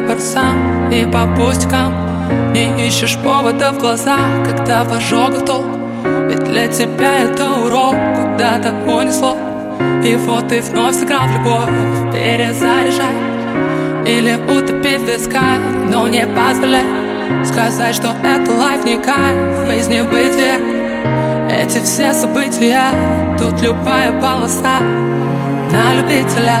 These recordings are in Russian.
выбор сам И по пустякам. Не ищешь повода в глаза Когда в ожогах толк Ведь для тебя это урок Куда-то унесло. И вот ты вновь сыграл в любовь Перезаряжай. Или утопить в висках Но не позволяй. Сказать, что это лайф не кайф Из небытия Эти все события Тут любая полоса На любителя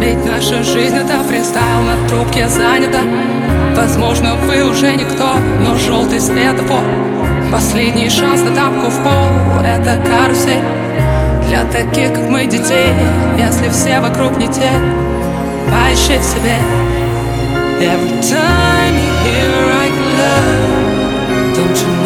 ведь наша жизнь это фристайл на трубке занята. Возможно, вы уже никто, но желтый светофор Последний шанс на тапку в пол Это карусель. Для таких, как мы, детей Если все вокруг не те Поищи в себе. Every time you hear I love Don't you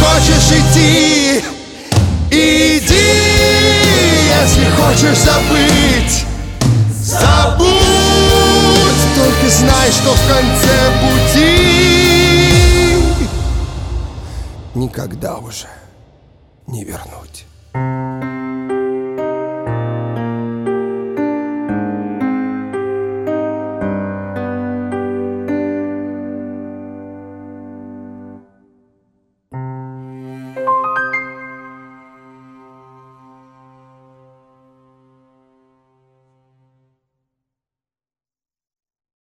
хочешь идти, иди. Если хочешь забыть, забудь. Только знай, что в конце пути. Никогда уже не вернуть